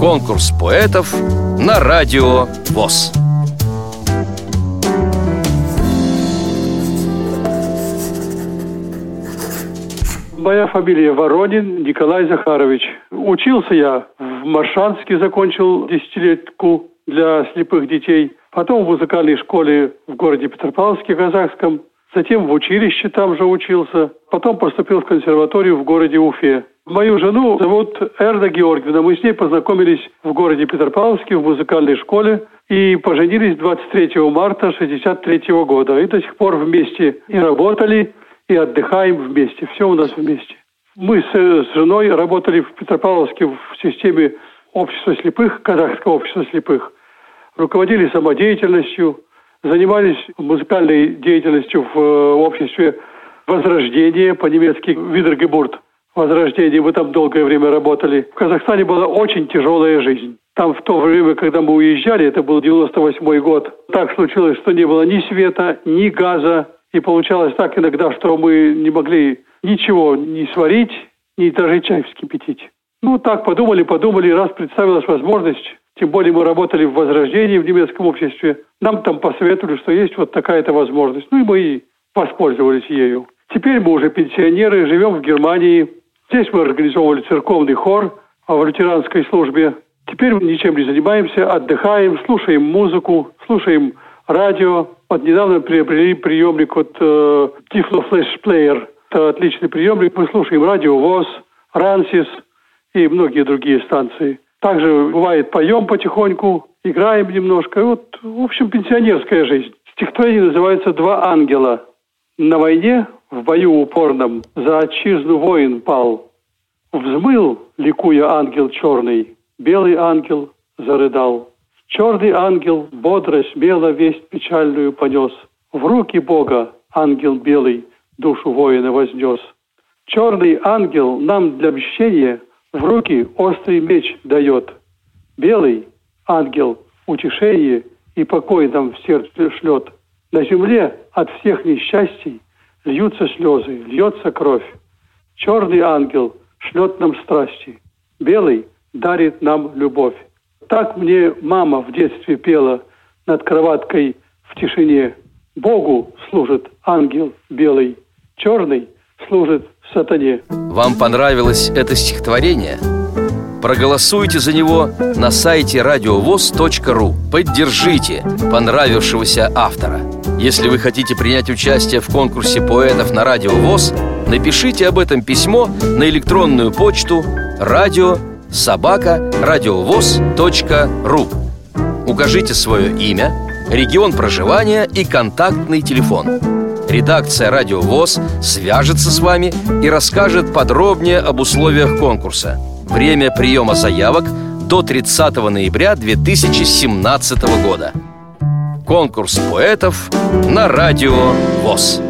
Конкурс поэтов на радио ВОЗ. Моя фамилия Воронин Николай Захарович. Учился я в Маршанске, закончил десятилетку для слепых детей. Потом в музыкальной школе в городе Петропавловске, казахском. Затем в училище там же учился. Потом поступил в консерваторию в городе Уфе. Мою жену зовут Эрна Георгиевна. Мы с ней познакомились в городе Петропавловске в музыкальной школе и поженились 23 марта 1963 года. И до сих пор вместе и работали, и отдыхаем вместе. Все у нас вместе. Мы с, с женой работали в Петропавловске в системе общества слепых, казахского общества слепых. Руководили самодеятельностью, занимались музыкальной деятельностью в э, обществе Возрождение, по-немецки Видергебурт. Возрождение, мы там долгое время работали. В Казахстане была очень тяжелая жизнь. Там в то время, когда мы уезжали, это был 98 год, так случилось, что не было ни света, ни газа, и получалось так иногда, что мы не могли ничего не сварить, ни даже чай вскипятить. Ну, так подумали, подумали, раз представилась возможность, тем более мы работали в Возрождении в немецком обществе, нам там посоветовали, что есть вот такая-то возможность. Ну и мы воспользовались ею. Теперь мы уже пенсионеры, живем в Германии. Здесь мы организовывали церковный хор в лютеранской службе. Теперь мы ничем не занимаемся, отдыхаем, слушаем музыку, слушаем радио. Вот недавно приобрели приемник от э, Tiflo Flash Player. Это отличный приемник. Мы слушаем радио ВОЗ, Рансис и многие другие станции. Также бывает поем потихоньку, играем немножко. Вот, в общем, пенсионерская жизнь. Стихотворение называется «Два ангела». На войне, в бою упорном, за отчизну воин пал. Взмыл, ликуя ангел черный, белый ангел зарыдал. Черный ангел бодро, смело весть печальную понес. В руки Бога ангел белый душу воина вознес. Черный ангел нам для мщения в руки острый меч дает. Белый ангел утешение и покой нам в сердце шлет. На земле от всех несчастий льются слезы, льется кровь. Черный ангел шлет нам страсти, белый дарит нам любовь. Так мне мама в детстве пела над кроваткой в тишине. Богу служит ангел белый, черный служит сатане. Вам понравилось это стихотворение? Проголосуйте за него на сайте радиовоз.ру. Поддержите понравившегося автора. Если вы хотите принять участие в конкурсе поэтов на Радио ВОЗ, напишите об этом письмо на электронную почту радио собака радиовоз.ру Укажите свое имя, регион проживания и контактный телефон. Редакция «Радио ВОЗ» свяжется с вами и расскажет подробнее об условиях конкурса. Время приема заявок до 30 ноября 2017 года. Конкурс поэтов на Радио ВОЗ.